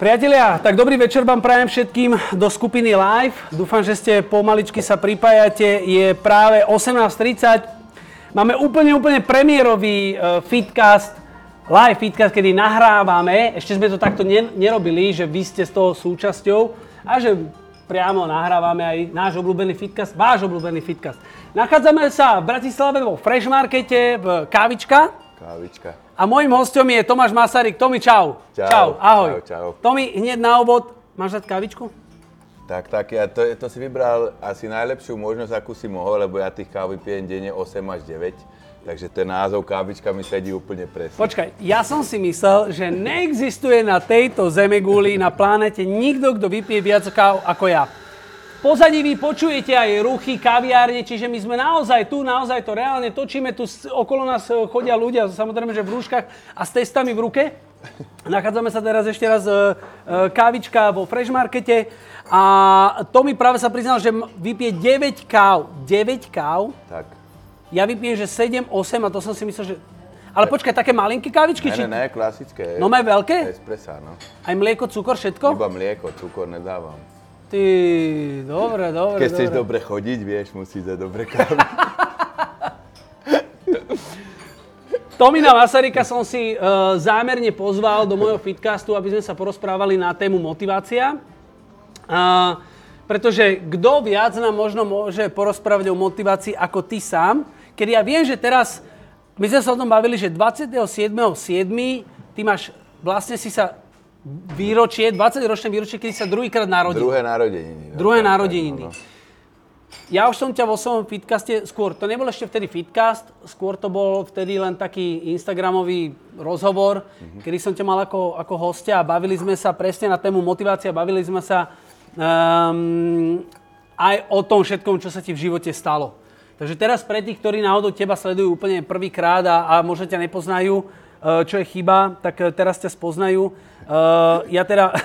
Priatelia, tak dobrý večer vám prajem všetkým do skupiny Live. Dúfam, že ste pomaličky sa pripájate. Je práve 18.30. Máme úplne, úplne premiérový uh, fitcast, live fitcast, kedy nahrávame. Ešte sme to takto nerobili, že vy ste z toho súčasťou a že priamo nahrávame aj náš obľúbený fitcast, váš obľúbený fitcast. Nachádzame sa v Bratislave vo Fresh Markete v Kávička. Kávička. A môjim hostom je Tomáš Masaryk. Tomi, čau. Čau. Čau, ahoj. Čau, čau. Tomi, hneď na obod, máš dať kávičku? Tak, tak, ja to, to si vybral asi najlepšiu možnosť, akú si mohol, lebo ja tých káv vypijem denne 8 až 9. Takže ten názov kávička mi sedí úplne presne. Počkaj, ja som si myslel, že neexistuje na tejto zemeguli, na planete nikto, kto vypije viac káv ako ja pozadí vy počujete aj ruchy, kaviárne, čiže my sme naozaj tu, naozaj to reálne točíme, tu okolo nás e, chodia ľudia, samozrejme, že v rúškach a s testami v ruke. Nachádzame sa teraz ešte raz e, e, kávička vo Fresh Markete a to mi práve sa priznal, že vypije 9 káv. 9 káv? Tak. Ja vypijem, že 7, 8 a to som si myslel, že... Ale počkaj, také malinké kávičky? Ne, či... ne, ne, klasické. No má veľké? Espresso, no. Aj mlieko, cukor, všetko? Iba mlieko, cukor nedávam. Ty, dobre, dobre, Keď chceš dobre chodiť, vieš, musíš za dobre kávu. Tomina Masarika som si uh, zámerne pozval do môjho fitcastu, aby sme sa porozprávali na tému motivácia. Uh, pretože kto viac nám možno môže porozprávať o motivácii ako ty sám, keď ja viem, že teraz, my sme sa o tom bavili, že 27.7. ty máš, vlastne si sa výročie, 20 ročné výročie, kedy sa druhýkrát narodil. Druhé narodeniny. No, Druhé narodeniny. No, no. Ja už som ťa vo svojom fitcaste, skôr, to nebol ešte vtedy fitcast, skôr to bol vtedy len taký Instagramový rozhovor, mm-hmm. kedy som ťa mal ako, ako hostia a bavili sme sa presne na tému motivácia, bavili sme sa um, aj o tom všetkom, čo sa ti v živote stalo. Takže teraz pre tých, ktorí náhodou teba sledujú úplne prvýkrát a, a možno ťa nepoznajú, čo je chyba, tak uh, teraz ťa spoznajú. Uh, ja teda...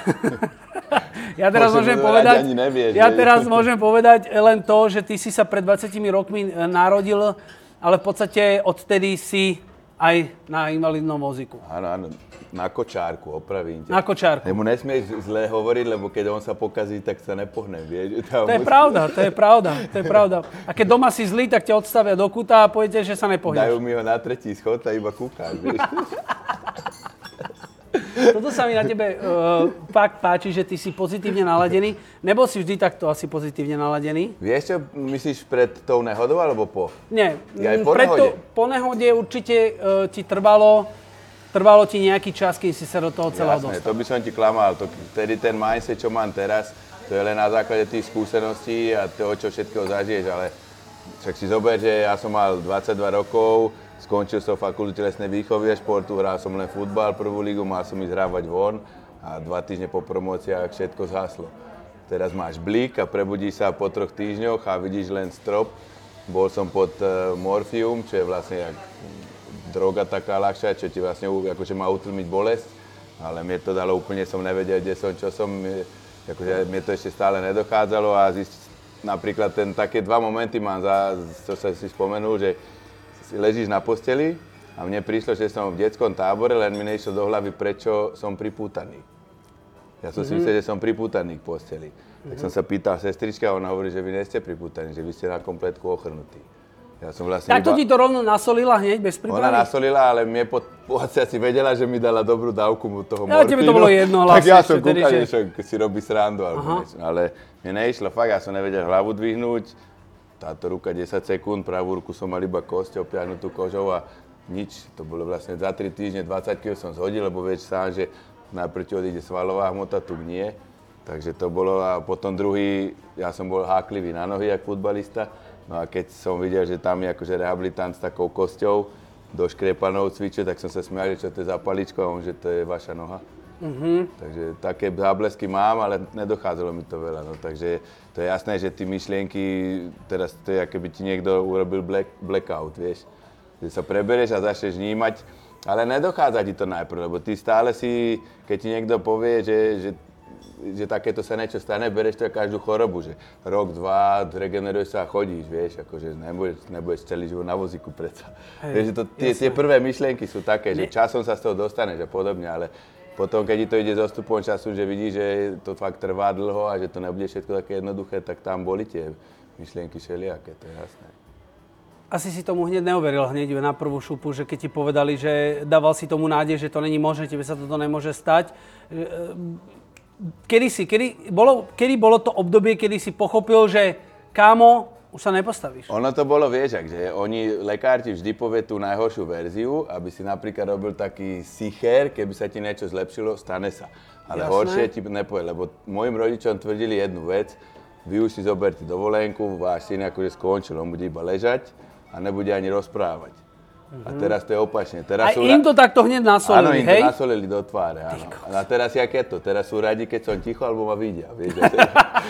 ja teraz môžem povedať... Ani nevieš, ja teraz môžem povedať len to, že ty si sa pred 20 rokmi narodil, ale v podstate odtedy si aj na invalidnom vozíku. Áno, áno, na kočárku, opravím ťa. Na kočárku. Nemu nesmieš zle hovoriť, lebo keď on sa pokazí, tak sa nepohne, vieš. To je pravda, to je pravda, to je pravda. A keď doma si zlý, tak ťa odstavia do kuta a poviete, že sa nepohneš. Dajú mi ho na tretí schod a iba kúkáš, vieš. Toto sa mi na tebe uh, fakt páči, že ty si pozitívne naladený. Nebol si vždy takto asi pozitívne naladený? Vieš čo, myslíš pred tou nehodou alebo po? Nie, ja po pred nehode? To, po nehode určite uh, ti trvalo, trvalo ti nejaký čas, kým si sa do toho celého Jasné, dostal. to by som ti klamal. To, tedy ten mindset, čo mám teraz, to je len na základe tých skúseností a toho, čo všetkého zažiješ, ale však si zober, že ja som mal 22 rokov, Skončil som fakultu telesnej výchovy a športu, hral som len futbal, prvú ligu, mal som ísť hrávať von a dva týždne po promóciách všetko zhaslo. Teraz máš blík a prebudíš sa po troch týždňoch a vidíš len strop. Bol som pod uh, morfium, čo je vlastne jak droga taká ľahšia, čo ti vlastne akože má utlmiť bolesť. Ale mne to dalo úplne, som nevedel, kde som, čo som, akože mne to ešte stále nedochádzalo a zistiť, napríklad ten, také dva momenty mám, za, čo sa si spomenul, že ležíš na posteli a mne prišlo, že som v detskom tábore, len mi nešlo do hlavy, prečo som pripútaný. Ja som mm-hmm. si mhm. myslel, že som pripútaný k posteli. Mm-hmm. Tak som sa pýtal sestrička a ona hovorí, že vy nie ste pripútaní, že vy ste na kompletku ochrnutí. Ja som vlastne tak to iba... ti to rovno nasolila hneď, bez prípravy? Ona nasolila, ale mne po, po asi vedela, že mi dala dobrú dávku mu toho ja, morfínu. tebe to bolo jedno hlasne. Tak ja som kúkal, že si robí srandu alebo niečo. Ale mne neišlo, fakt, ja som nevedel hlavu dvihnúť táto ruka 10 sekúnd, pravú ruku som mal iba kosť opiahnutú kožou a nič. To bolo vlastne za 3 týždne 20 kg som zhodil, lebo vieš sám, že najprv ti odíde svalová hmota, tu nie. Takže to bolo a potom druhý, ja som bol háklivý na nohy, ako futbalista. No a keď som videl, že tam je akože rehabilitant s takou kosťou do škrepanou cvičuje, tak som sa smial, že čo to je za paličko a on, že to je vaša noha. Mm-hmm. Takže také záblesky mám, ale nedochádzalo mi to veľa. No, takže to je jasné, že tie myšlienky, teraz to je, by ti niekto urobil black, blackout, vieš. Že sa prebereš a začneš vnímať, ale nedochádza ti to najprv, lebo ty stále si, keď ti niekto povie, že, že že takéto sa niečo stane, bereš to každú chorobu, že rok, dva, regeneruješ sa a chodíš, vieš, akože nebudeš, nebudeš celý život na vozíku predsa. Hey, že to, tie, tie prvé myšlienky sú také, že časom sa z toho dostaneš a podobne, ale Potom, keď ti to ide s ostupom času, že vidíš, že to fakt trvá dlho a že to nebude všetko také jednoduché, tak tam boli tie myšlienky všelijaké, to je jasné. Asi si tomu hneď neuveril, hneď na prvú šupu, že keď ti povedali, že dával si tomu nádej, že to není možné, tebe sa toto nemôže stať. Kedy si, kedy bolo, kedy bolo to obdobie, kedy si pochopil, že kámo, už sa nepostavíš. Ono to bolo, vieš, že oni, lekár ti vždy povie tú najhoršiu verziu, aby si napríklad robil taký sicher, keby sa ti niečo zlepšilo, stane sa. Ale Jasné. horšie ti nepovie, lebo mojim rodičom tvrdili jednu vec, vy už si zoberte dovolenku, váš syn akože skončil, on bude iba ležať a nebude ani rozprávať. A teraz to je opačne. Teraz a sú im to takto hneď nasolili, Áno, im hej? to nasolili do tváre, áno. A teraz jak je to? Teraz sú radi, keď som ticho, alebo ma vidia. Vieš,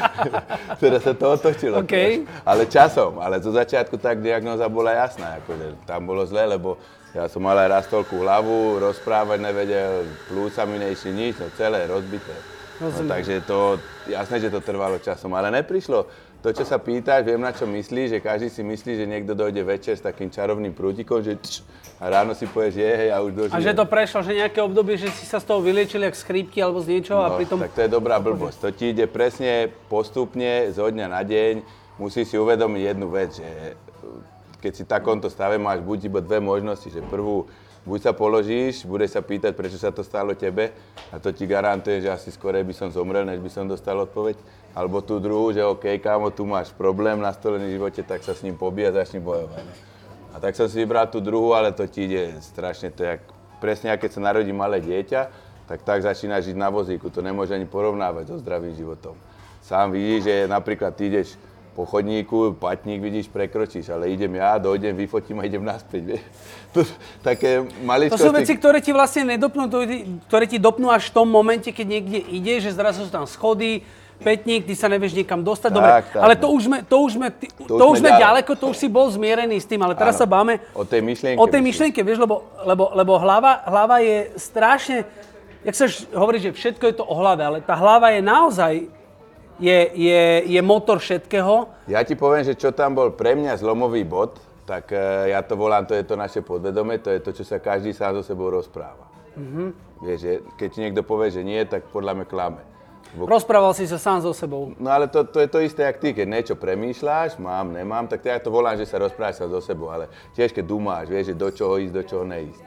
teraz sa to otočilo. Okay. Ale časom, ale zo začiatku tak diagnoza bola jasná. Akože tam bolo zle, lebo ja som mal aj rastolkú hlavu, rozprávať nevedel, plúca mi nejšli nič, no celé rozbité. No, takže to, jasné, že to trvalo časom, ale neprišlo to, čo sa pýtaš, viem na čo myslíš, že každý si myslí, že niekto dojde večer s takým čarovným prútikom, že tč, a ráno si povieš, je, hej, a už dožije. A že to prešlo, že nejaké obdobie, že si sa z toho vyliečil jak z chrípky alebo z niečoho no, a pritom... tak to je dobrá blbosť. To ti ide presne postupne, zo dňa na deň. Musíš si uvedomiť jednu vec, že keď si v takomto stave máš buď iba dve možnosti, že prvú buď sa položíš, budeš sa pýtať, prečo sa to stalo tebe a to ti garantuje, že asi skorej by som zomrel, než by som dostal odpoveď. Alebo tú druhú, že OK, kámo, tu máš problém nastolený v živote, tak sa s ním pobíja začni bojovať. A tak som si vybral tú druhú, ale to ti ide strašne, to je jak, presne keď sa narodí malé dieťa, tak tak začína žiť na vozíku, to nemôže ani porovnávať so zdravým životom. Sám vidíš, že napríklad ty ideš po chodníku, patník vidíš, prekročíš, ale idem ja, dojdem, vyfotím a idem naspäť. Také To sú veci, ktoré ti vlastne nedopnú, ktoré ti dopnú až v tom momente, keď niekde ide, že zrazu sú tam schody, petník, ty sa nevieš niekam dostať. Tak, Dobre, tak, ale to už sme, to už sme, to, to už sme ďaleko, to už si bol zmierený s tým, ale teraz Áno, sa báme o tej myšlienke. O tej myšlienke, vieš, lebo, lebo, lebo hlava, hlava je strašne, jak sa hovorí, že všetko je to o hlave, ale tá hlava je naozaj je, je, je motor všetkého. Ja ti poviem, že čo tam bol pre mňa zlomový bod, tak uh, ja to volám, to je to naše podvedome, to je to, čo sa každý sám so sebou rozpráva. Mm-hmm. Vieš, že keď ti niekto povie, že nie, tak podľa mňa klame. Rozprával si sa sám so sebou. No ale to, to je to isté, jak ty, keď niečo premýšľaš, mám, nemám, tak ja to volám, že sa rozprávaš sa so sebou, ale tiež keď dumáš, vieš, že do čoho ísť, do čoho neísť.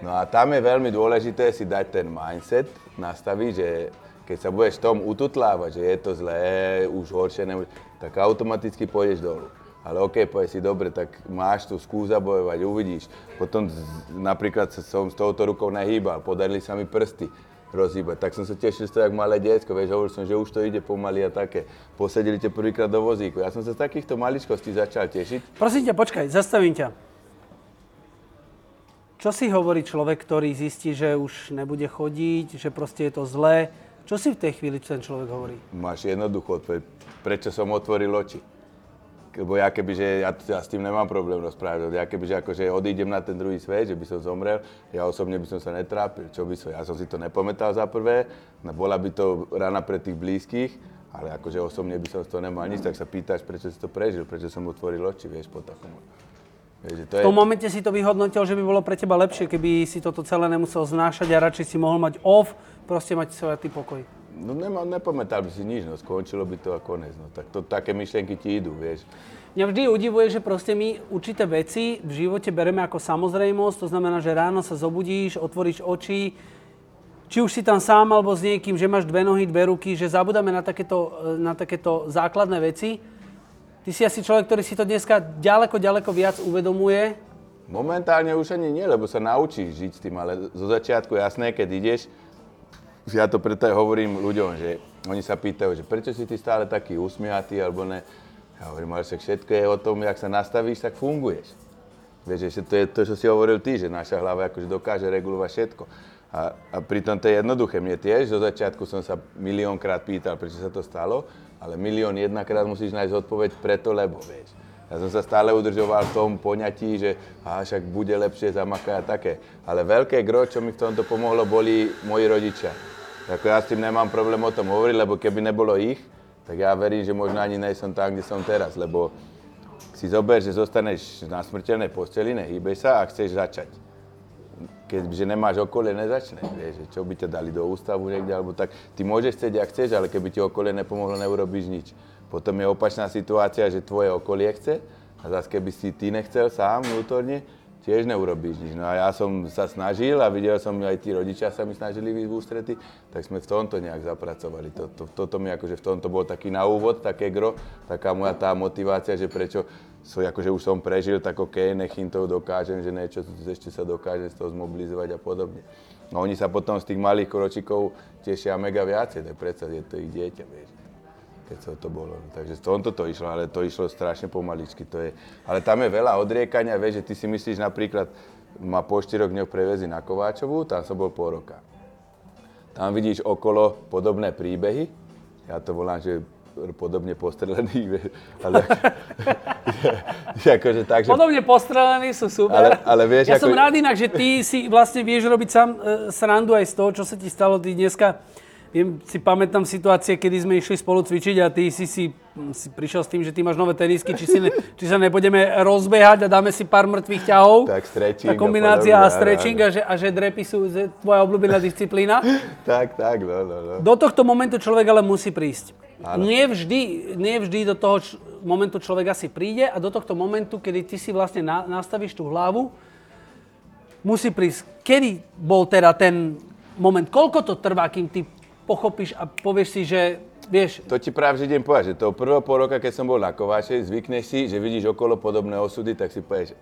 No a tam je veľmi dôležité si dať ten mindset, nastaviť, že keď sa budeš tom ututlávať, že je to zlé, už horšie, nemôže, tak automaticky pôjdeš dolu. Ale OK, povieš si, dobre, tak máš tu skúza bojovať, uvidíš. Potom napríklad som s touto rukou nehýbal, podarili sa mi prsty rozhýbať. Tak som sa tešil z toho, jak malé diecko, vieš, hovoril som, že už to ide pomaly a také. Posedili ťa prvýkrát do vozíku. Ja som sa z takýchto maličkostí začal tešiť. Prosím ťa, počkaj, zastavím ťa. Čo si hovorí človek, ktorý zistí, že už nebude chodiť, že proste je to zlé, čo si v tej chvíli ten človek hovorí? Máš jednoducho odpoveď, prečo som otvoril oči. Lebo ja keby, že ja, ja s tým nemám problém rozprávať. Ja keby, že akože odídem na ten druhý svet, že by som zomrel, ja osobne by som sa netrápil. Čo by som, ja som si to nepamätal za prvé, no bola by to rana pre tých blízkych, ale akože osobne by som z toho nemal nič, tak sa pýtaš, prečo si to prežil, prečo som otvoril oči, vieš, po takom. Vieš, to v tom je... momente si to vyhodnotil, že by bolo pre teba lepšie, keby si toto celé nemusel znášať a radšej si mohol mať off, proste mať svoj pokoj. No nemá, nepamätal by si nič, no skončilo by to a konec. No, tak to, také myšlienky ti idú, vieš. Mňa vždy udivuje, že proste my určité veci v živote bereme ako samozrejmosť, to znamená, že ráno sa zobudíš, otvoríš oči, či už si tam sám alebo s niekým, že máš dve nohy, dve ruky, že zabudáme na takéto, na takéto základné veci. Ty si asi človek, ktorý si to dneska ďaleko, ďaleko viac uvedomuje. Momentálne už ani nie, lebo sa naučíš žiť s tým, ale zo začiatku jasné, keď ideš, ja to preto aj hovorím ľuďom, že oni sa pýtajú, že prečo si ty stále taký usmiatý alebo ne. Ja hovorím, ale všetko je o tom, jak sa nastavíš, tak funguješ. Vieš, že to je to, čo si hovoril ty, že naša hlava akože dokáže regulovať všetko. A, a pritom to je jednoduché. Mne tiež zo začiatku som sa miliónkrát pýtal, prečo sa to stalo, ale milión jednakrát musíš nájsť odpoveď preto, lebo vieš. Ja som sa stále udržoval v tom poňatí, že a však bude lepšie zamakať a také. Ale veľké gro, čo mi v tomto pomohlo, boli moji rodičia. Ako ja s tým nemám problém o tom hovoriť, lebo keby nebolo ich, tak ja verím, že možno ani nejsem tam, kde som teraz, lebo si zober, že zostaneš na smrteľnej posteli, nehýbeš sa a chceš začať. keďže nemáš okolie, nezačne. Vieš, čo by ťa dali do ústavu niekde, alebo tak. Ty môžeš chcieť, ak chceš, ale keby ti okolie nepomohlo, neurobíš nič. Potom je opačná situácia, že tvoje okolie chce a zase keby si ty nechcel sám vnútorne, tiež neurobíš nič. No a ja som sa snažil a videl som, aj tí rodičia sa mi snažili výsť v ústrety, tak sme v tomto nejak zapracovali. Toto, toto mi akože v tomto bol taký na úvod, také gro, taká moja tá motivácia, že prečo so, akože už som prežil, tak OK, nech im to dokážem, že niečo ešte sa dokáže z toho zmobilizovať a podobne. No oni sa potom z tých malých kročikov tešia mega viacej, tak predsa je to ich dieťa, vieš keď to bolo. Takže v tomto to išlo, ale to išlo strašne pomaličky. To je, ale tam je veľa odriekania, vieš, že ty si myslíš napríklad, ma po 4 dňoch prevezí na Kováčovú, tam som bol pol roka. Tam vidíš okolo podobné príbehy, ja to volám, že podobne postrelený, ale akože tak, že... Podobne postrelení sú super. Ale, ale vieš, ja ako... som rád inak, že ty si vlastne vieš robiť sám e, srandu aj z toho, čo sa ti stalo. Ty dneska Viem, si pamätám situácie, kedy sme išli spolu cvičiť a ty si, si, si prišiel s tým, že ty máš nové tenisky, či, si ne, či sa nebudeme rozbehať a dáme si pár mŕtvych ťahov. Tak stretching. Tá kombinácia a, a stretching a že, a že drepy sú tvoja obľúbená disciplína. tak, tak, no, no, no. Do tohto momentu človek ale musí prísť. Nie vždy, nie vždy do toho č- momentu človek asi príde a do tohto momentu, kedy ty si vlastne na, nastavíš tú hlavu, musí prísť. Kedy bol teda ten moment, koľko to trvá, kým ty pochopíš a povieš si, že vieš... To ti práve že idem povedať, že toho prvého pol roka, keď som bol na Kováče, zvykneš si, že vidíš okolo podobné osudy, tak si povieš,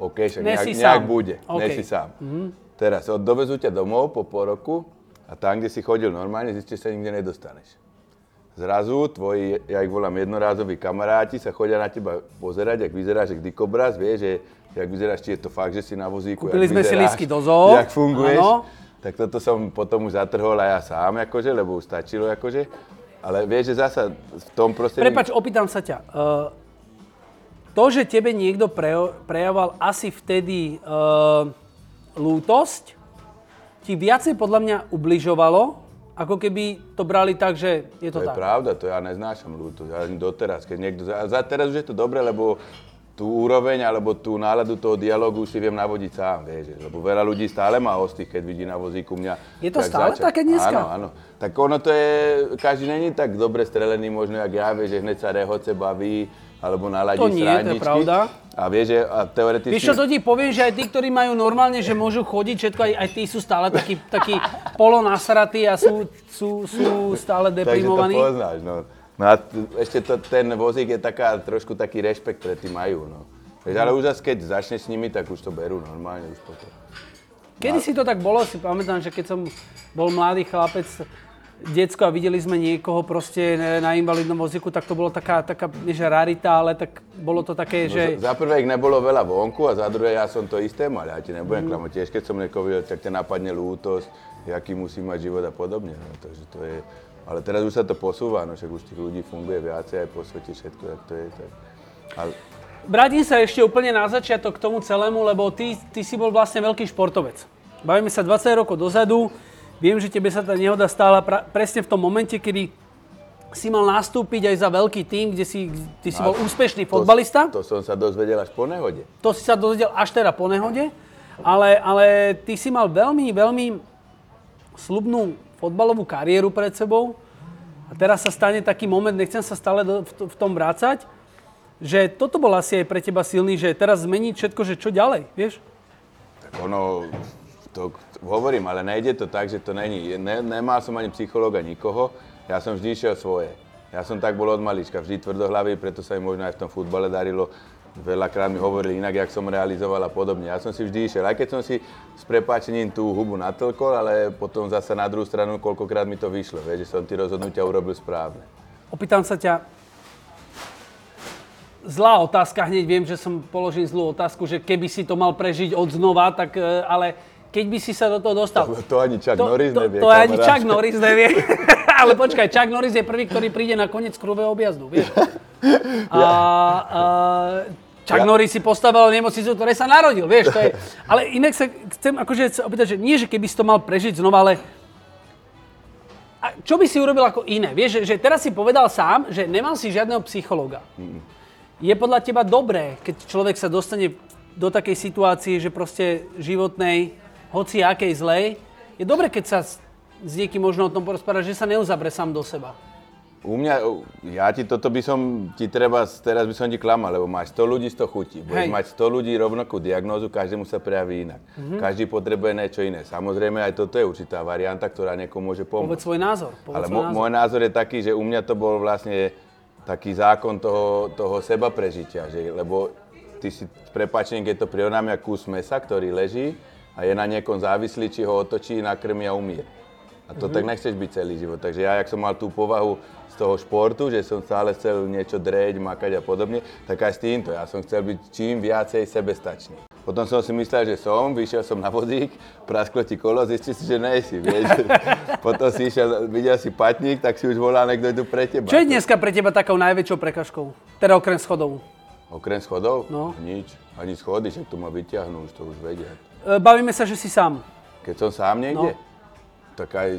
OK, však nejak, nejak bude, okay. nie si sám. Mm-hmm. Teraz dovezú ťa domov po pol roku a tam, kde si chodil normálne, zistíš, že sa nikde nedostaneš. Zrazu tvoji, ja ich volám jednorázoví kamaráti, sa chodia na teba pozerať, ak vyzeráš, jak dikobraz, vieš, že jak vyzeráš, či je to fakt, že si na vozíku, Kúpili sme vyzeráš, si lísky do zoo. Jak funguješ. Áno. Tak toto som potom už zatrhol aj ja sám, akože, lebo už stačilo, akože. Ale vieš, že zasa v tom prostredí... Prepač, opýtam sa ťa. Uh, to, že tebe niekto pre, prejavoval asi vtedy uh, lútosť, ti viacej podľa mňa ubližovalo, ako keby to brali tak, že je to, to tak. je pravda, to ja neznášam lútosť. Ja doteraz, keď niekto... A za, teraz už je to dobre, lebo tú úroveň alebo tú náladu toho dialogu si viem navodiť sám, vieš. Lebo veľa ľudí stále má ostých, keď vidí na vozíku mňa. Je to stále zača- také dneska? Áno, áno. Tak ono to je, každý není tak dobre strelený možno, jak ja, vieš, že hneď sa rehoce baví, alebo naladí To nie, to je pravda. A vieš, že a teoreticky... Vieš čo, to ti poviem, že aj tí, ktorí majú normálne, že môžu chodiť, všetko, aj, aj tí sú stále takí, takí polonasratí a sú, sú, sú stále deprimovaní. Takže to poznáš, no. No a t- ešte to, ten vozík je taká, trošku taký rešpekt pre tým majú, no. Veď, ale už zase, keď začneš s nimi, tak už to berú normálne už potom. Kedy si to tak bolo, si pamätám, že keď som bol mladý chlapec, decko a videli sme niekoho proste na invalidnom vozíku, tak to bolo taká, taká nie že rarita, ale tak bolo to také, No, že... za, za prvé ich nebolo veľa vonku a za druhé ja som to isté mal, ja ti nebudem mm. klamať. Tiež keď som niekoho videl, tak ťa napadne lútosť, jaký musí mať život a podobne. No, takže to je, ale teraz už sa to posúva, no však už tých ľudí funguje viacej aj po svete všetko, tak to je. Tak. Ale, Vrátim sa ešte úplne na začiatok k tomu celému, lebo ty, ty si bol vlastne veľký športovec. Bavíme sa 20 rokov dozadu, viem, že tebe sa tá nehoda stála pra, presne v tom momente, kedy si mal nastúpiť aj za veľký tým, kde si, ty si bol úspešný fotbalista. To, to som sa dozvedel až po nehode. To si sa dozvedel až teda po nehode, ale, ale ty si mal veľmi, veľmi slubnú fotbalovú kariéru pred sebou a teraz sa stane taký moment, nechcem sa stále do, v, v tom vrácať, že toto bol asi aj pre teba silný, že teraz zmeniť všetko, že čo ďalej, vieš? Tak ono, to hovorím, ale nejde to tak, že to není. Ne, nemal som ani psychológa nikoho, ja som vždy išiel svoje. Ja som tak bol od malička, vždy tvrdohlavý, preto sa mi možno aj v tom futbale darilo. Veľakrát mi hovorili inak, jak som realizoval a podobne. Ja som si vždy išiel, aj keď som si s prepáčením tú hubu natlkol, ale potom zase na druhú stranu, koľkokrát mi to vyšlo, vieš, že som tie rozhodnutia urobil správne. Opýtam sa ťa, zlá otázka, hneď viem, že som položil zlú otázku, že keby si to mal prežiť od znova, tak e, ale keď by si sa do toho dostal... To, to ani Chuck Norris to, nevie, To, to ani Chuck Norris nevie. ale počkaj, Chuck Norris je prvý, ktorý príde na koniec kruhového objazdu, vieš. A, a Chuck ja. Norris si postavil nemocnicu, ktorej sa narodil, vieš, to je... Ale inak sa chcem akože opýtať, že nie, že keby si to mal prežiť znova, ale a čo by si urobil ako iné? Vieš, že, že teraz si povedal sám, že nemal si žiadneho psychologa. Mm. Je podľa teba dobré, keď človek sa dostane do takej situácie, že proste životnej, hoci akej zlej, je dobre, keď sa s niekým možno o tom porozprávať, že sa neuzabre sám do seba. U mňa, ja ti toto by som, ti treba, teraz by som ti klamal, lebo máš 100 ľudí, 100 chutí. Budeš Hej. mať 100 ľudí rovnakú diagnózu, každému sa prejaví inak. Mhm. Každý potrebuje niečo iné. Samozrejme aj toto je určitá varianta, ktorá niekomu môže pomôcť. Povedz svoj názor. Povedz Ale svoj názor. môj názor je taký, že u mňa to bol vlastne taký zákon toho, toho seba prežitia, že, lebo ty si prepačením, keď to prirovnám jak kus mesa, ktorý leží a je na niekom závislý, či ho otočí, nakrmí a umie. A to tak nechceš byť celý život. Takže ja, jak som mal tú povahu toho športu, že som stále chcel niečo dreť, makať a podobne, tak aj s týmto. Ja som chcel byť čím viacej sebestačný. Potom som si myslel, že som, vyšiel som na vozík, prasklo ti kolo, zistil si, že nejsi, vieš. Potom si išiel, videl si patník, tak si už volal niekto tu pre teba. Čo je dneska pre teba takou najväčšou prekažkou? Teda okrem schodov. Okrem schodov? No. Nič. Ani schody, však tu ma vyťahnú, už to už vedia. E, Bavíme sa, že si sám. Keď som sám niekde, No. tak aj,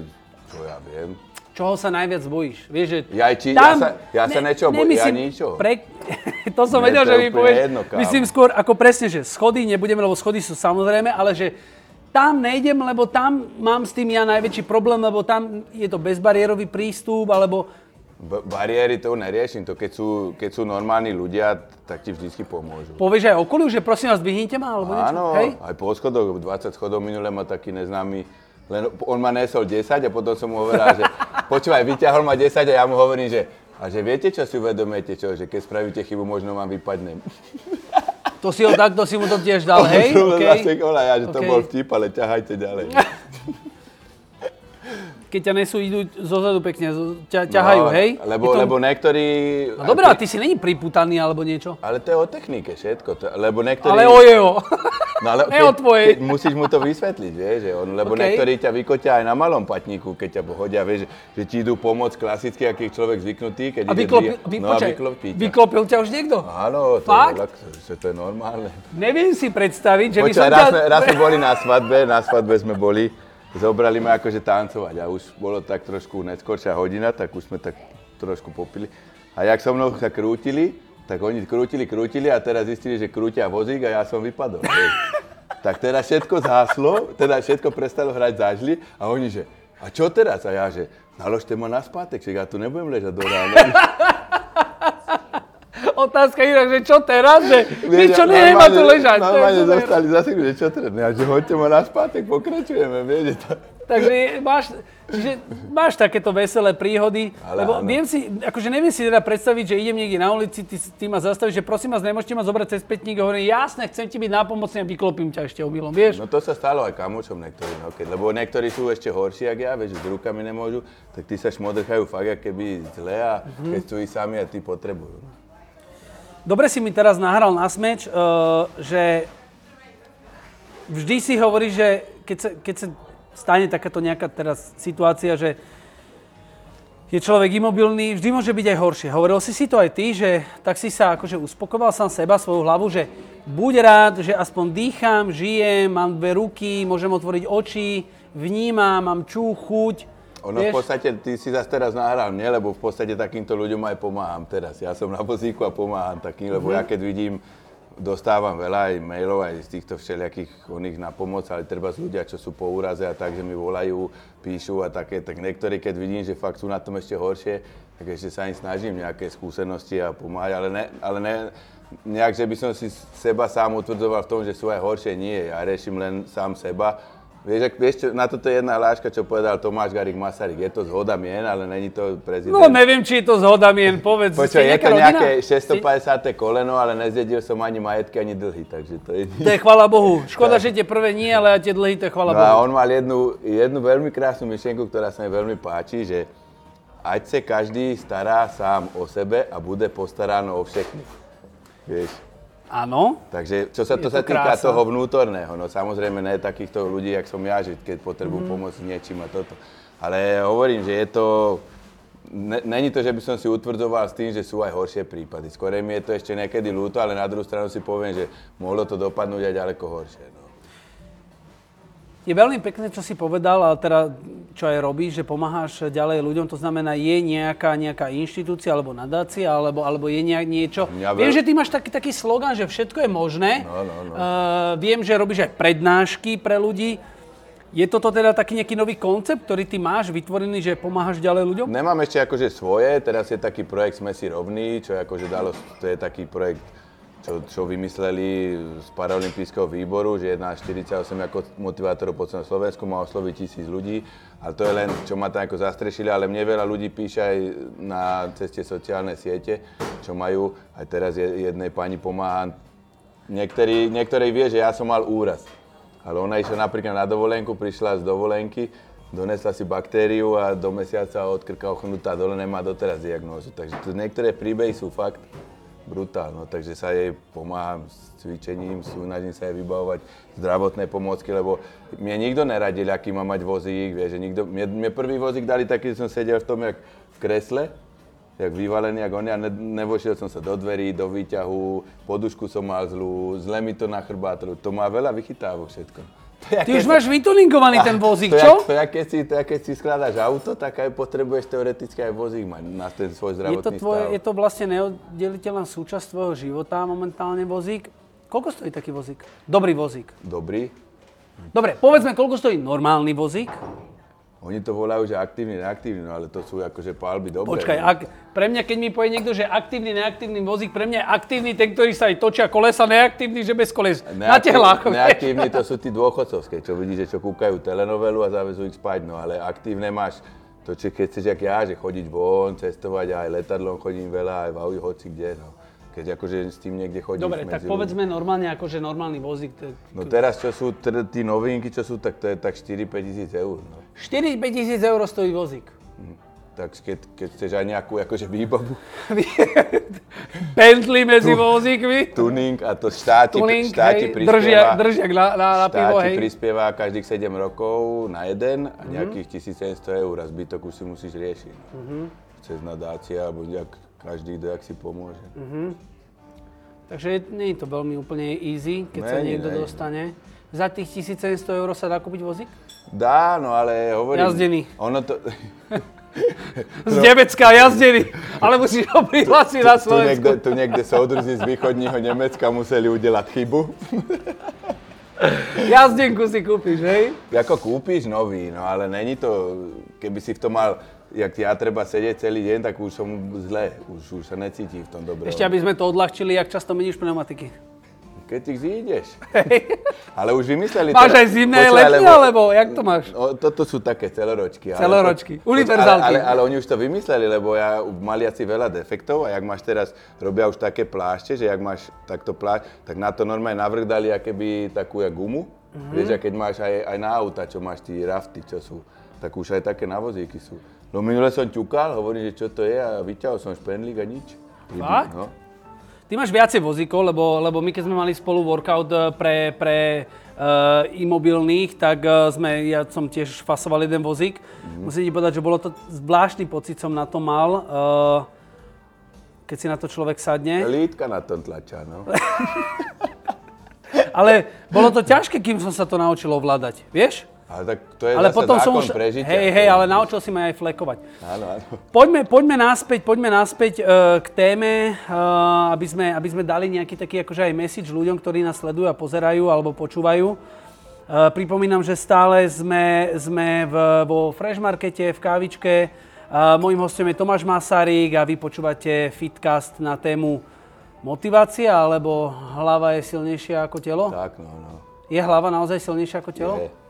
čo ja viem, Čoho sa najviac bojíš? Vieš, že Ja či- ja sa- ja sa niečo bojím, ja ničoho. Pre... to som vedel, že mi povieš. jedno, kámo. Myslím skôr ako presne, že schody nebudeme, lebo schody sú samozrejme, ale že tam nejdem, lebo tam mám s tým ja najväčší problém, lebo tam je to bezbariérový prístup, alebo b- bariéry to neriešim. To keď sú, keď sú normálni ľudia, tak ti vždycky pomôžu. povieš aj okoliu, že prosím vás, dvihnite ma, alebo niečo. Áno, aj po schodoch, 20 schodov minule ma taký neznámy, len on ma nesol 10 a potom som mu hovoril, že počúvaj, vyťahol ma 10 a ja mu hovorím, že a že viete, čo si uvedomujete, čo, že keď spravíte chybu, možno vám vypadnem. To si ho takto si mu to tiež dal, hej? To bol OK. zase kola, ja, že to OK. bol vtip, ale ťahajte ďalej. Keď ťa nesú, idú zozadu pekne, ťa, ťahajú, No, hej? Lebo, to- lebo niektorí... No dobré, a ty si není priputaný alebo niečo? Ale to je o technike všetko, to, lebo niektorí... Ale o jeho. No, ale Ne tvojej. Keď, musíš mu to vysvetliť, vieš, že on, lebo OK. niektorí ťa vykotia aj na malom patníku, keď ťa pohodia, vieš, že, ti idú pomôcť klasicky, aký je človek zvyknutý, keď A ide vyklopil, dvíha- vy, no, a počkaj, vyklopí ťa. vyklopil ťa už niekto? Áno, to, Fakt? je, to je normálne. Neviem si predstaviť, že by som Počkaj, ťa... raz, sme, raz sme boli na svadbe, na svadbe sme boli, zobrali ma akože tancovať a už bolo tak trošku neskôršia hodina, tak už sme tak trošku popili. A jak so mnou sa krútili, tak oni krútili, krútili a teraz zistili, že krútia vozík a ja som vypadol. tak teraz všetko zhaslo, teda všetko prestalo hrať zážli a oni, že a čo teraz? A ja, že naložte ma na spátek, však ja tu nebudem ležať do rána. Otázka inak, že čo teraz? Že niečo a nemá tu ležať. Normálne zostali zase, že čo teraz? Ja, že hoďte ma na spátek, pokračujeme, vieš, že to... Takže máš, čiže máš takéto veselé príhody, Ale lebo áno. viem si, akože neviem si teda predstaviť, že idem niekde na ulici, ty, ty ma zastavíš, že prosím vás, nemôžete ma zobrať cez pätník a hovorím, jasne, chcem ti byť nápomocný a vyklopím ťa ešte omylom, vieš? No to sa stalo aj kamočom niektorým, no, keď, lebo niektorí sú ešte horší, ako ja, vieš, s rukami nemôžu, tak tí sa šmodrchajú fakt, keby zle a Mhm. keď sú i sami a tí potrebujú. Dobre si mi teraz nahral na smeč, uh, že vždy si hovoríš, že keď sa, keď sa stane takáto nejaká teraz situácia, že je človek imobilný, vždy môže byť aj horšie. Hovoril si si to aj ty, že tak si sa akože uspokoval sám seba, svoju hlavu, že buď rád, že aspoň dýcham, žijem, mám dve ruky, môžem otvoriť oči, vnímam, mám čú, chuť. Ono v podstate, ty si zase teraz nahral mne, lebo v podstate takýmto ľuďom aj pomáham teraz. Ja som na vozíku a pomáham takým, lebo ja keď vidím, dostávam veľa aj mailov aj z týchto všelijakých oných na pomoc, ale treba z ľudia, čo sú po úraze a tak, že mi volajú, píšu a také, tak niektorí, keď vidím, že fakt sú na tom ešte horšie, tak ešte sa im snažím nejaké skúsenosti a pomáhať, ale ne, ale ne, nejak, že by som si seba sám utvrdzoval v tom, že sú aj horšie, nie. Ja riešim len sám seba. Vieš, ak, vieš čo, na toto je jedna láška, čo povedal Tomáš Garik Masaryk. Je to zhoda mien, ale není to prezident. No neviem, či je to zhoda mien, povedz. Počkaj, je to rodina? nejaké Ste- 650. koleno, ale nezjedil som ani majetky, ani dlhy, takže to je... To je chvala Bohu. Škoda, že tie prvé nie, ale tie dlhý, to je chvala No Bohu. a on mal jednu, jednu veľmi krásnu myšlienku, ktorá sa mi veľmi páči, že ať sa každý stará sám o sebe a bude postaráno o všetkých. Vieš? Áno. Takže čo sa to, to sa týka krása. toho vnútorného, no samozrejme ne takýchto ľudí, jak som ja, že keď potrebujú mm. pomôcť niečím a toto. Ale hovorím, že je to, ne, není to, že by som si utvrdzoval s tým, že sú aj horšie prípady. Skôr mi je to ešte niekedy ľúto, ale na druhú stranu si poviem, že mohlo to dopadnúť aj ďaleko horšie. Je veľmi pekné, čo si povedal, ale teda čo aj robíš, že pomáhaš ďalej ľuďom, to znamená, je nejaká, nejaká inštitúcia alebo nadácia, alebo, alebo je nejak niečo. Mňa Viem, že ty máš taký, taký slogan, že všetko je možné. No, no, no. Uh, viem, že robíš aj prednášky pre ľudí. Je toto teda taký nejaký nový koncept, ktorý ty máš vytvorený, že pomáhaš ďalej ľuďom? Nemám ešte akože svoje, teraz je taký projekt Sme si rovní, čo je akože dalo, to je taký projekt, čo, čo vymysleli z Paralympijského výboru, že 1,48 ako motivátorov po celom Slovensku má osloviť tisíc ľudí. A to je len, čo ma tam ako zastrešili, ale mne veľa ľudí píše aj na ceste sociálne siete, čo majú, aj teraz jednej pani pomáha. Niektorí, niektorí vie, že ja som mal úraz ale ona išla napríklad na dovolenku, prišla z dovolenky, donesla si baktériu a do mesiaca od krka ochnutá dole nemá doteraz diagnózu. Takže to niektoré príbehy sú fakt brutálne, takže sa jej pomáham s cvičením, snažím sa jej vybavovať zdravotné pomôcky, lebo mne nikto neradil, aký má mať vozík, vieš, že nikto, mne, mne prvý vozík dali taký, že som sedel v tom, jak v kresle, jak vyvalený, jak on, ja ne, nevošiel som sa do dverí, do výťahu, podušku som mal zlú, zle mi to na chrbát, to má veľa vychytávok všetko. Ty už máš vytuningovaný ten vozík, čo? To je, keď si, to je, keď si skladáš auto, tak aj potrebuješ teoreticky aj vozík mať na ten svoj zdravotný je to tvoje, stav. Je to vlastne neoddeliteľná súčasť tvojho života momentálne vozík. Koľko stojí taký vozík? Dobrý vozík. Dobrý? Dobre, povedzme, koľko stojí normálny vozík? Oni to volajú, že aktívny, neaktívny, no ale to sú akože palby dobré. Počkaj, ak, pre mňa, keď mi povie niekto, že aktívny, neaktívny vozík, pre mňa je aktívny ten, ktorý sa aj točia kolesa, neaktívny, že bez koles. na tehlách. Neaktívny to sú tí dôchodcovské, čo vidíte, čo kúkajú telenovelu a zavezú ich spať, no ale aktívne máš to, či keď chceš, jak ja, že chodiť von, cestovať, aj letadlom chodím veľa, aj v hoci kde, no keď akože s tým niekde chodíš Dobre, tak povedzme ľudí. normálne akože normálny vozík. To... No teraz, čo sú teda tí novinky, čo sú, tak to je tak 4-5 tisíc eur. No. 4-5 tisíc eur stojí vozík. Hm. Tak keď, keď chceš aj nejakú akože výbavu. Bentley medzi vozíkmi. Tuning a to štáti, Tuning, štáti hej, prispieva. Držia, držia na, na, na pivo, hej. prispieva každých 7 rokov na jeden a mhm. nejakých mm-hmm. 1700 eur a zbytok už si musíš riešiť. Mm-hmm. Cez nadácia alebo nejak každý jak si pomôže. Mm-hmm. Takže nie je to veľmi úplne easy, keď ne, sa niekto ne, dostane. Za tých 1700 eur sa dá kúpiť vozík? Dá, no ale hovorím... Jazdený. Ono to... z Nemecka jazdený, ale musíš ho prihlásiť na Slovensku. Tu niekde, tu niekde soudruzi z východního Nemecka museli udelať chybu. Jazdenku si kúpiš, hej? Ako kúpiš nový, no ale není to, keby si v tom mal jak ja treba sedieť celý deň, tak už som zle, už, už sa necítim v tom dobre. Ešte aby sme to odľahčili, jak často meníš pneumatiky? Keď ich zídeš. Ale už vymysleli... Máš aj zimné, letné, lebo, alebo jak to máš? No, toto sú také celoročky. Celoročky, univerzálky. Ale, ale, ale, oni už to vymysleli, lebo ja mali asi veľa defektov a jak máš teraz, robia už také plášte, že jak máš takto plášť, tak na to normálne navrh dali akéby takú jak gumu. Mm-hmm. Vieš, a keď máš aj, aj na auta, čo máš tí rafty, čo sú, tak už aj také na vozíky sú. Minule som ťukal, hovorím, že čo to je a vyťahol som špendlík a nič. Fakt? No. Ty máš viacej vozíkov, lebo, lebo my keď sme mali spolu workout eh, pre, pre uh, imobilných, tak uh, sme, ja som tiež fasoval jeden vozík. Mm-hmm. Musím ti povedať, že bolo to zvláštny pocit som na to mal, uh, keď si na to človek sadne. Lítka na tom tlačá, no. Ale bolo to ťažké, kým som sa to naučil ovládať, vieš? Ale tak to je ale zase potom som už, prežitia. Hej, hej, ale naučil si ma aj flekovať. Áno, áno. Poďme, poďme naspäť, poďme naspäť uh, k téme, uh, aby, sme, aby sme dali nejaký taký akože aj message ľuďom, ktorí nás sledujú a pozerajú alebo počúvajú. Uh, pripomínam, že stále sme, sme v, vo Fresh Markete, v kávičke. Uh, mojím hostom je Tomáš Masarík a vy počúvate Fitcast na tému motivácia, alebo hlava je silnejšia ako telo? Tak, no, no. Je hlava naozaj silnejšia ako telo? Je.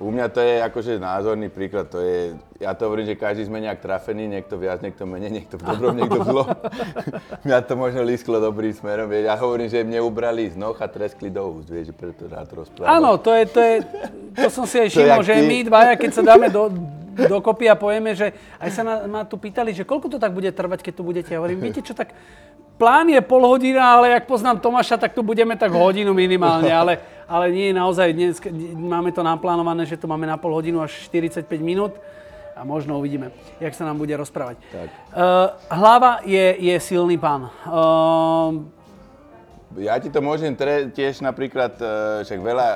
U mňa to je akože názorný príklad, to je, ja to hovorím, že každý sme nejak trafený, niekto viac, niekto menej, niekto v dobrom, niekto v zlom. mňa to možno lísklo dobrým smerom, vieš. ja hovorím, že mne ubrali z noh a treskli do úst, vieš, že preto rád rozprávam. Áno, to je, to je, to som si aj všimol, že my dvaja, keď sa dáme do, dokopy a povieme, že aj sa ma tu pýtali, že koľko to tak bude trvať, keď tu budete. Ja hovorím, viete čo, tak plán je pol hodina, ale ak poznám Tomáša, tak tu budeme tak hodinu minimálne, ale, ale nie naozaj, dnes máme to naplánované, že to máme na pol hodinu až 45 minút a možno uvidíme, jak sa nám bude rozprávať. Tak. Uh, hlava je, je silný pán. Uh, ja ti to môžem tre, tiež napríklad, uh, však veľa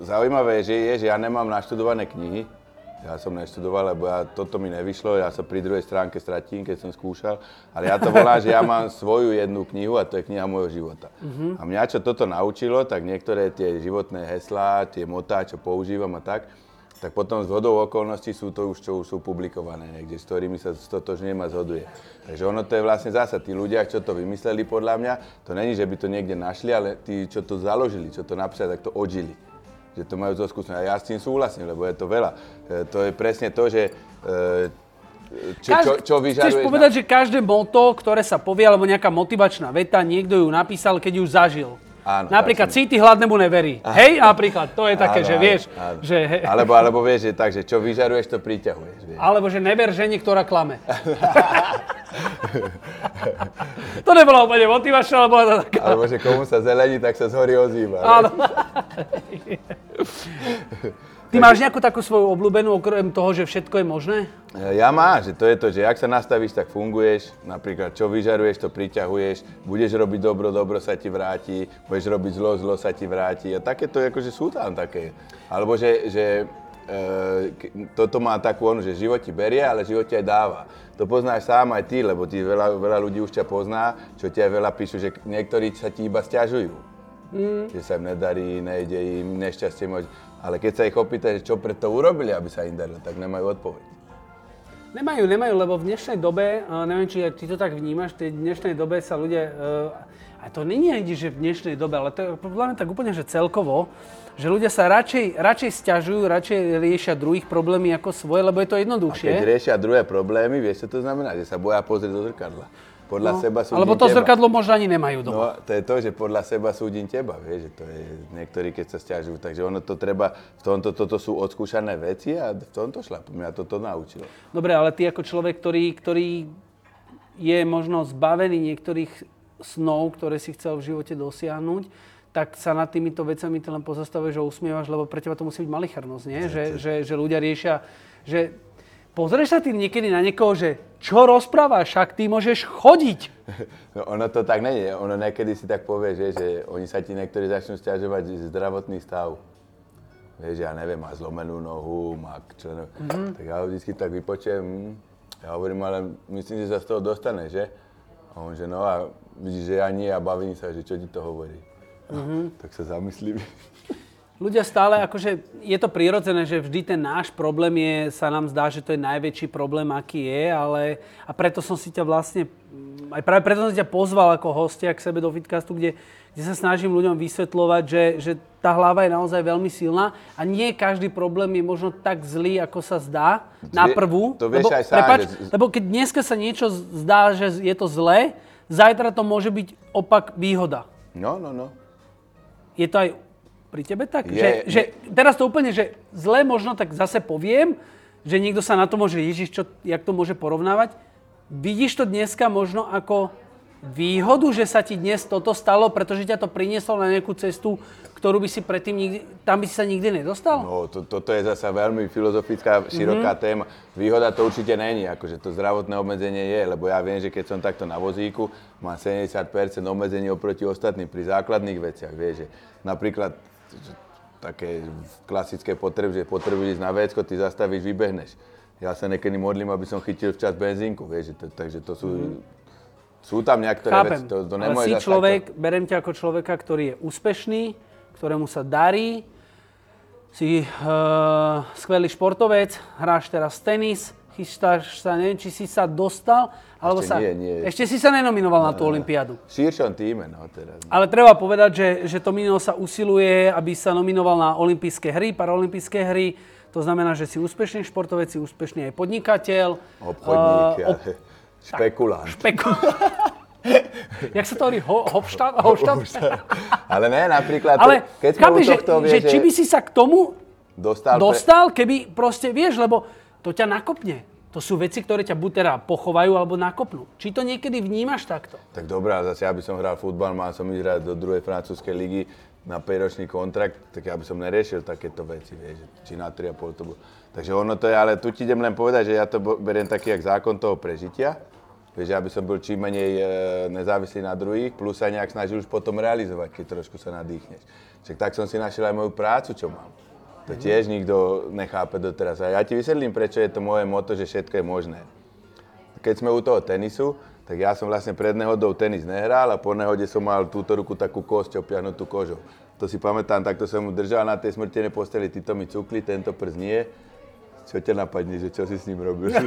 zaujímavé že je, že ja nemám naštudované knihy, ja som neštudoval, lebo ja, toto mi nevyšlo, ja sa pri druhej stránke stratím, keď som skúšal, ale ja to volám, že ja mám svoju jednu knihu a to je kniha môjho života. Uh-huh. A mňa čo toto naučilo, tak niektoré tie životné heslá, tie motá, čo používam a tak, tak potom z hodou okolností sú to už, čo už sú publikované niekde, s ktorými sa stotožňujem a zhoduje. Takže ono to je vlastne zasa, tí ľudia, čo to vymysleli podľa mňa, to není, že by to niekde našli, ale tí, čo to založili, čo to napísali, tak to odžili. Že to majú zo skúsenosti. A ja s tým súhlasím, lebo je to veľa. E, to je presne to, že e, čo, čo, čo. Chceš povedať, na... že každé moto, ktoré sa povie, alebo nejaká motivačná veta, niekto ju napísal, keď ju zažil. Áno, napríklad cíti hladnému neverí. Áno. Hej, napríklad, to je také, áno, že vieš. Áno. Že, he... alebo, alebo vieš, že tak, že čo vyžaruješ, to priťahuješ. Vieš. Alebo že never ženi, ktorá klame. to nebola úplne motivačná, ale bola to taká. Alebo že komu sa zelení, tak sa z hory ozýva. Áno. Ty máš nejakú takú svoju obľúbenú, okrem toho, že všetko je možné? Ja mám, že to je to, že ak sa nastavíš, tak funguješ. Napríklad, čo vyžaruješ, to priťahuješ. Budeš robiť dobro, dobro sa ti vráti. Budeš robiť zlo, zlo sa ti vráti. A takéto, akože sú tam také. Alebo že, že e, toto má takú onu, že život ti berie, ale život ti aj dáva. To poznáš sám aj ty, lebo ti veľa, veľa ľudí už ťa pozná, čo ti aj veľa píšu, že niektorí sa ti iba stiažujú. Mm. Že sa im nedarí, nejde im, nešťastie môže ale keď sa ich opýta, čo preto urobili, aby sa im darilo, tak nemajú odpoveď. Nemajú, nemajú, lebo v dnešnej dobe, neviem, či ty to tak vnímaš, v dnešnej dobe sa ľudia, a to není ani, že v dnešnej dobe, ale to je podľa tak úplne, že celkovo, že ľudia sa radšej, radšej stiažujú, radšej riešia druhých problémy ako svoje, lebo je to jednoduchšie. A keď riešia druhé problémy, vieš, čo to znamená? Že sa boja pozrieť do zrkadla podľa no, seba súdim Alebo to teba. zrkadlo možno ani nemajú doma. No, to je to, že podľa seba súdim teba, vieš, že to je niektorí, keď sa stiažujú. Takže ono to treba, v tomto, toto sú odskúšané veci a v tomto šlapu mňa toto naučilo. Dobre, ale ty ako človek, ktorý, ktorý je možno zbavený niektorých snov, ktoré si chcel v živote dosiahnuť, tak sa nad týmito vecami ty len pozastavuješ a usmievaš, lebo pre teba to musí byť malichernosť, nie? Že, že, že ľudia riešia, že Pozrieš sa ty niekedy na niekoho, že čo rozprávaš, však ty môžeš chodiť. No ono to tak je. Ono niekedy si tak povie, že, že oni sa ti niektorí začnú stiažovať zdravotný stav. Vieš, ja neviem, má zlomenú nohu, má čo mm-hmm. Tak ja ho vždy tak vypočujem. Hm. Ja hovorím, ale myslím, že sa z toho dostane, že? A on, že no a vidíš, že ja nie a bavím sa, že čo ti to hovorí. Mm-hmm. Tak sa zamyslím ľudia stále, akože je to prirodzené, že vždy ten náš problém je, sa nám zdá, že to je najväčší problém, aký je, ale a preto som si ťa vlastne, aj práve preto som si ťa pozval ako hostia k sebe do Fitcastu, kde, kde sa snažím ľuďom vysvetľovať, že, že tá hlava je naozaj veľmi silná a nie každý problém je možno tak zlý, ako sa zdá na prvú. To vieš lebo, aj sám, prepáč, že... lebo keď dneska sa niečo zdá, že je to zlé, zajtra to môže byť opak výhoda. No, no, no. Je to aj pri tebe tak? Je, že, je. že teraz to úplne, že zle možno tak zase poviem, že niekto sa na to môže, Ježiš, čo, jak to môže porovnávať. Vidíš to dneska možno ako výhodu, že sa ti dnes toto stalo, pretože ťa to prinieslo na nejakú cestu, ktorú by si predtým nikdy, tam by si sa nikdy nedostal? No, to, toto je zase veľmi filozofická, široká mm-hmm. téma. Výhoda to určite není, akože to zdravotné obmedzenie je, lebo ja viem, že keď som takto na vozíku, mám 70% obmedzenie oproti ostatným pri základných veciach, vieš, že napríklad také klasické potreby, že potrebuješ ísť na vecko, ty zastavíš, vybehneš. Ja sa niekedy modlím, aby som chytil včas benzínku, vieš, to, takže to sú, mm. sú tam Chápem, veci, to, to ale si človek, takto. berem ťa ako človeka, ktorý je úspešný, ktorému sa darí, si uh, skvelý športovec, hráš teraz tenis, chystáš sa, neviem, či si sa dostal, alebo ešte sa... Nie, nie. Ešte si sa nenominoval no, na tú olympiádu. V širšom týme, no teraz. Ale treba povedať, že, že Tomino sa usiluje, aby sa nominoval na olympijské hry, paralympijské hry. To znamená, že si úspešný športovec, si úspešný aj podnikateľ. Obchodník, uh, ob... špekulant. Špekulant. Jak sa to hovorí? Ho, hopštát? Ale ne, napríklad, Ale keď tohto, že, vie, že, že, či by si sa k tomu dostal, dostal keby proste, vieš, lebo to ťa nakopne. To sú veci, ktoré ťa buď teda pochovajú alebo nakopnú. Či to niekedy vnímaš takto? Tak dobré, zase ja by som hral futbal, mal som ísť hrať do druhej francúzskej ligy na 5-ročný kontrakt, tak ja by som neriešil takéto veci, vieš, či na 3,5 to bolo. Takže ono to je, ale tu ti idem len povedať, že ja to beriem taký, jak zákon toho prežitia. Vieš, ja by som bol čím menej e, nezávislý na druhých, plus sa nejak snažil už potom realizovať, keď trošku sa nadýchneš. Však tak som si našiel aj moju prácu, čo mám. To tiež nikto nechápe doteraz. A ja ti vysvetlím, prečo je to moje moto, že všetko je možné. Keď sme u toho tenisu, tak ja som vlastne pred nehodou tenis nehral a po nehode som mal túto ruku takú kosť opiahnutú kožou. To si pamätám, takto som držal na tej smrtenej posteli, títo mi cukli, tento prst nie. Čo ťa napadne, že čo si s ním robil?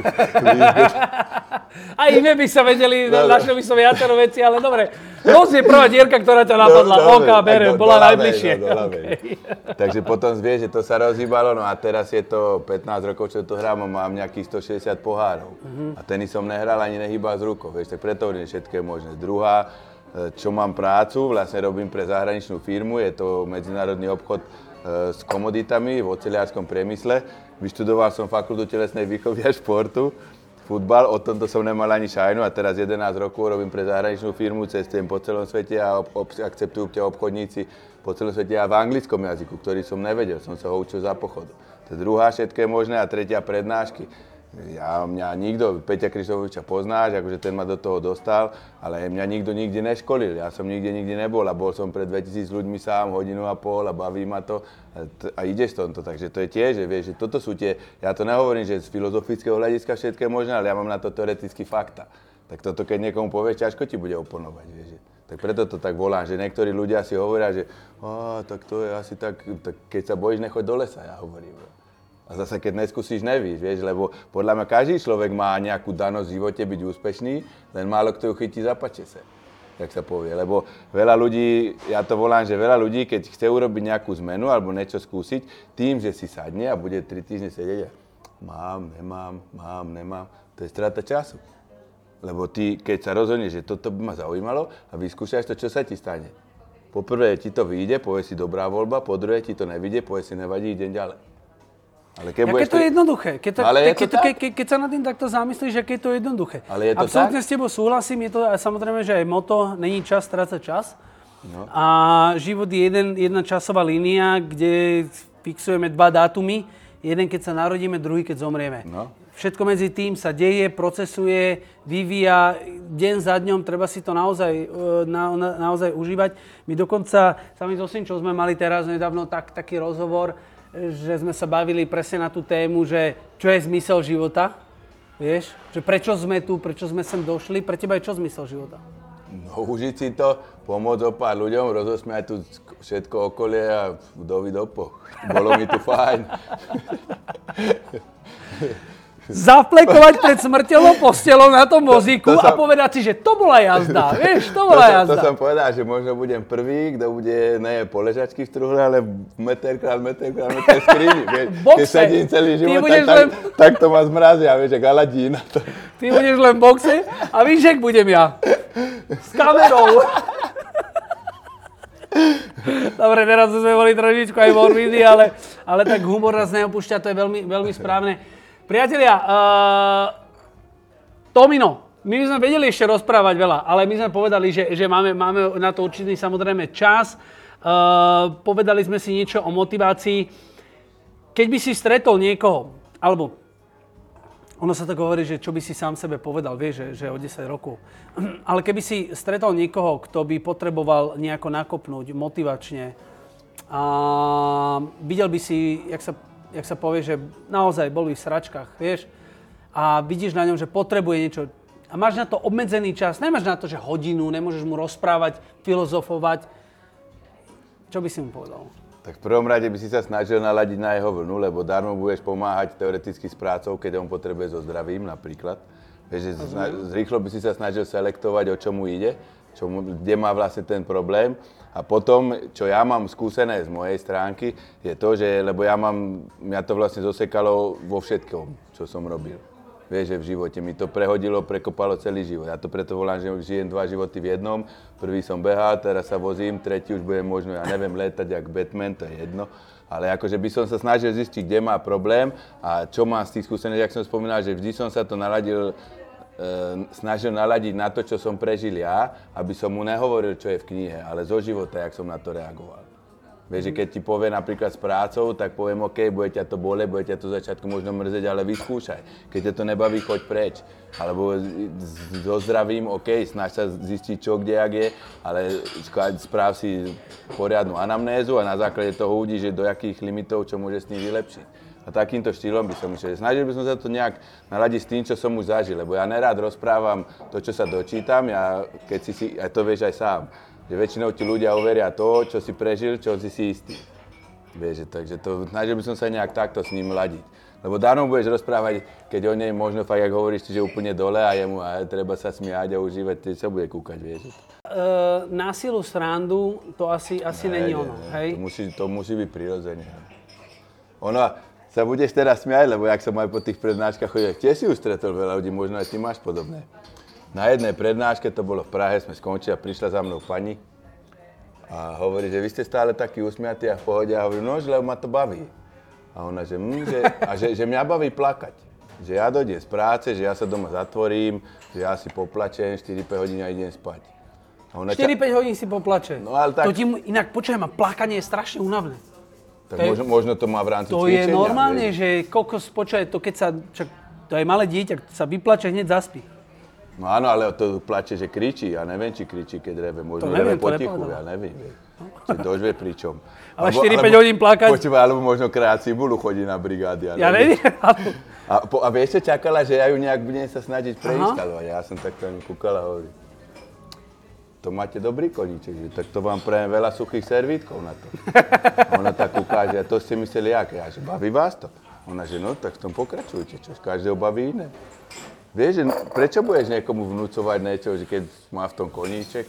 Aj iné by sa vedeli, no, no. našli by som viacero veci, ale dobre. Nos je prvá dierka, ktorá ťa napadla. No, OK, berem, bola do, najbližšie. No, okay. Takže potom vieš, že to sa rozhýbalo, no a teraz je to 15 rokov, čo to hrám, mám nejakých 160 pohárov. Uh-huh. A tenis som nehral ani nehýba z rukou, vieš, tak preto hovorím, všetko je možné. Druhá, e, čo mám prácu, vlastne robím pre zahraničnú firmu, je to medzinárodný obchod e, s komoditami v oceliárskom priemysle. Vyštudoval som fakultu telesnej výchovy a športu futbal, o tomto som nemal ani šajnu a teraz 11 rokov robím pre zahraničnú firmu, cestujem po celom svete a ob, ob, akceptujú ťa obchodníci po celom svete a v anglickom jazyku, ktorý som nevedel, som sa ho učil za pochodu. To je druhá všetko je možné a tretia prednášky ja, mňa nikto, Peťa Krysoviča poznáš, akože ten ma do toho dostal, ale mňa nikto nikdy neškolil. Ja som nikde nikdy nebol a bol som pred 2000 ľuďmi sám hodinu a pol a baví ma to a, t- a ideš tomto. Takže to je tiež, že vieš, že toto sú tie, ja to nehovorím, že z filozofického hľadiska všetko je možné, ale ja mám na to teoreticky fakta. Tak toto, keď niekomu povieš, ťažko ti bude oponovať, vieš. Tak preto to tak volám, že niektorí ľudia si hovoria, že tak to je asi tak, tak keď sa bojíš, nechoď do lesa, ja hovorím. A zase, keď neskúsiš, nevíš, vieš, lebo podľa mňa každý človek má nejakú danosť v živote byť úspešný, len málo kto ju chytí za pačese, jak sa povie. Lebo veľa ľudí, ja to volám, že veľa ľudí, keď chce urobiť nejakú zmenu alebo niečo skúsiť, tým, že si sadne a bude 3 týždne sedieť mám, nemám, mám, nemám, to je strata času. Lebo ty, keď sa rozhodneš, že toto by ma zaujímalo a vyskúšaš to, čo sa ti stane. Poprvé ti to vyjde, povie si dobrá voľba, po druhé ti to nevyjde, povie si nevadí, idem ďalej. Ale keď, ja, keď to je jednoduché. Keď, to, ale je keď, to keď, keď, keď sa nad tým takto zamyslíš, že keď to je jednoduché. Ale je to Absolutne tak? s tebou súhlasím, je to samozrejme, že aj moto, není čas strácať čas. No. A život je jeden, jedna časová línia, kde fixujeme dva dátumy. Jeden, keď sa narodíme, druhý, keď zomrieme. No. Všetko medzi tým sa deje, procesuje, vyvíja deň za dňom, treba si to naozaj, e, na, na, naozaj užívať. My dokonca, sami so čo sme mali teraz nedávno tak, taký rozhovor, že sme sa bavili presne na tú tému, že čo je zmysel života. Vieš, že prečo sme tu, prečo sme sem došli, pre teba je čo zmysel života? No užiť si to, pomôcť pár ľuďom, rozosmiať tu všetko okolie a dovi dopo. Bolo mi tu fajn. Zaplekovať pred smrteľnou postelou na tom vozíku to, to a povedať si, že to bola jazda, vieš, to bola to jazda. To som povedal, že možno budem prvý, kto bude, ne po ležačky v struhle, ale meter krát meter krát meter skrini, vieš. Keď sedím celý život, tak, len... tak, tak, to ma zmrazia, vieš, jak Aladína. To... Ty budeš len v boxe a víš, jak budem ja. S kamerou. Dobre, teraz sme boli trošičku aj morbidní, ale, ale tak humor nás neopúšťa, to je veľmi, veľmi správne. Priatelia, uh, Tomino, my by sme vedeli ešte rozprávať veľa, ale my sme povedali, že, že máme, máme na to určitý samozrejme čas. Uh, povedali sme si niečo o motivácii. Keď by si stretol niekoho, alebo ono sa tak hovorí, že čo by si sám sebe povedal, vieš, že, že o 10 rokov. Ale keby si stretol niekoho, kto by potreboval nejako nakopnúť motivačne a videl by si, jak sa jak sa povie, že naozaj boli v sračkách, vieš, a vidíš na ňom, že potrebuje niečo a máš na to obmedzený čas, nemáš na to, že hodinu, nemôžeš mu rozprávať, filozofovať. Čo by si mu povedal? Tak v prvom rade by si sa snažil naladiť na jeho vlnu, lebo darmo budeš pomáhať teoreticky s prácou, keď on potrebuje so zdravím napríklad. Vieš, že rýchlo by si sa snažil selektovať, o čomu ide, čo, kde má vlastne ten problém a potom, čo ja mám skúsené z mojej stránky, je to, že, lebo ja mám, mňa to vlastne zosekalo vo všetkom, čo som robil. Vieš, že v živote mi to prehodilo, prekopalo celý život. Ja to preto volám, že žijem dva životy v jednom. Prvý som behal, teraz sa vozím, tretí už budem možno, ja neviem, letať jak Batman, to je jedno. Ale akože by som sa snažil zistiť, kde má problém a čo má z tých skúseností, jak som spomínal, že vždy som sa to naladil snažil naladiť na to, čo som prežil ja, aby som mu nehovoril, čo je v knihe, ale zo života, jak som na to reagoval. Vieš, že keď ti povie napríklad s prácou, tak poviem, OK, bude ťa to bole, bude ťa to začiatku možno mrzeť, ale vyskúšaj. Keď ťa to nebaví, choď preč. Alebo so zdravím, OK, snaž sa zistiť, čo kde, jak je, ale správ si poriadnu anamnézu a na základe toho uvidíš, že do jakých limitov, čo môže s ním vylepšiť. A takýmto štýlom by som išiel. Snažil by som sa to nejak naladiť s tým, čo som už zažil, lebo ja nerád rozprávam to, čo sa dočítam, ja, keď si si, aj to vieš aj sám, že väčšinou ti ľudia uveria to, čo si prežil, čo si si istý. Vieš, takže to, snažil by som sa nejak takto s ním ladiť. Lebo darmo budeš rozprávať, keď o nej možno fakt, ako hovoríš, že úplne dole a jemu a treba sa smiať a užívať, ty sa bude kúkať, vieš. Uh, na silu srandu to asi, asi není ono, ne, hej? To musí, to musí byť prirodzene. Ono, sa budeš teraz smiať, lebo jak som aj po tých prednáškach chodil, tiež si už stretol veľa ľudí, možno aj ty máš podobné. Na jednej prednáške, to bolo v Prahe, sme skončili a prišla za mnou pani a hovorí, že vy ste stále taký usmiatý a v pohode. A hovorím, no, že lebo ma to baví. A ona, že, mm, že, a že, že mňa baví plakať. Že ja dojdem z práce, že ja sa doma zatvorím, že ja si poplačem 4-5 hodín a idem spať. A ona 4-5 hodín si poplače. No, ale tak- To ti, inak počujem, a plakanie je strašne únavné. Tak to je- možno, možno to má v rámci To je cvičenia, normálne, vieš. že kokos, počuje, to keď sa, čak, to je malé dieťa, sa vyplače, hneď zaspí. No áno, ale to plače, že kričí. Ja neviem, či kričí, keď reve. Možno To neviem, reve potichu, ja neviem. Či dož vie pričom. Ale 4-5 hodín plakať- Počúvaj, alebo možno krát cibulu chodí na brigády. Ja neviem, ale... A, po, a vieš, čo čakala, že ja ju nejak budem sa snažiť preinštalovať. Ja som tak tam kúkala a hovorím, to máte dobrý koníček, že tak to vám prajem veľa suchých servítkov na to. Ona tak ukáže, a to ste mysleli jak? Ja, že baví vás to? Ona, že no, tak v tom pokračujte, čo každého baví iné. Vieš, že prečo budeš niekomu vnúcovať niečo, že keď má v tom koníček?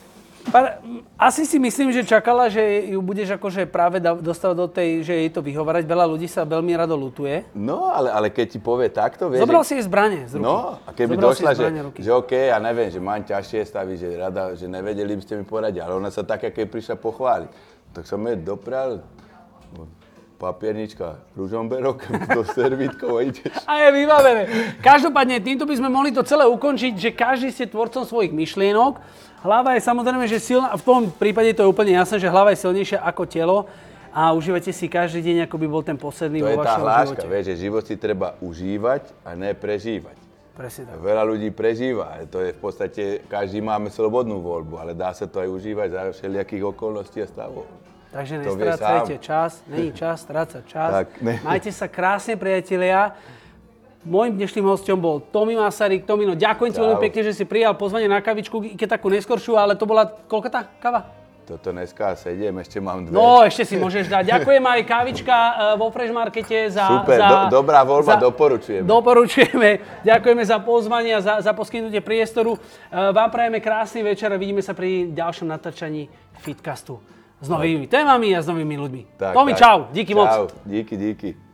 Asi si myslím, že čakala, že ju budeš akože práve dostať do tej, že jej to vyhovárať. Veľa ľudí sa veľmi rado lutuje. No, ale, ale keď ti povie takto, vieš... Zobral že... si jej zbranie z ruky. No, a keby Zobral došla, že, ruky. že OK, ja neviem, že mám ťažšie stavy, že rada, že nevedeli by ste mi poradiť, ale ona sa tak, keď prišla pochváliť, tak som jej doprel papiernička, ružomberok, do servítkov a ideš. A je vybavené. Každopádne, týmto by sme mohli to celé ukončiť, že každý ste tvorcom svojich myšlienok. Hlava je samozrejme, že silná, v tom prípade to je úplne jasné, že hlava je silnejšia ako telo a užívate si každý deň, ako by bol ten posledný To vo vašom hláška, živote. vieš, že život si treba užívať a ne prežívať. Presne tak. Veľa ľudí prežíva, to je v podstate, každý máme slobodnú voľbu, ale dá sa to aj užívať za všelijakých okolností a stavov. Takže nestrácajte čas, není čas strácať čas. Tak, ne. Majte sa krásne, priatelia. Môjim dnešným hostom bol Tomi Masaryk. Tomino, ďakujem ti veľmi pekne, že si prijal pozvanie na kavičku, i keď takú neskoršiu, ale to bola, koľko tá kava? Toto dneska sediem, ešte mám dve. No, ešte si môžeš dať. Ďakujem aj kávička eh, vo Fresh Markete za... Super, za, do- dobrá voľba, doporučujeme. Doporučujeme. Ďakujeme za pozvanie a za, za poskytnutie priestoru. Eh, Vám prajeme krásny večer a vidíme sa pri ďalšom natáčaní Fitcastu. S novými témami a s novými ľuďmi. Tak, Tomi, tak. čau. Díky moc. Čau, díky, díky.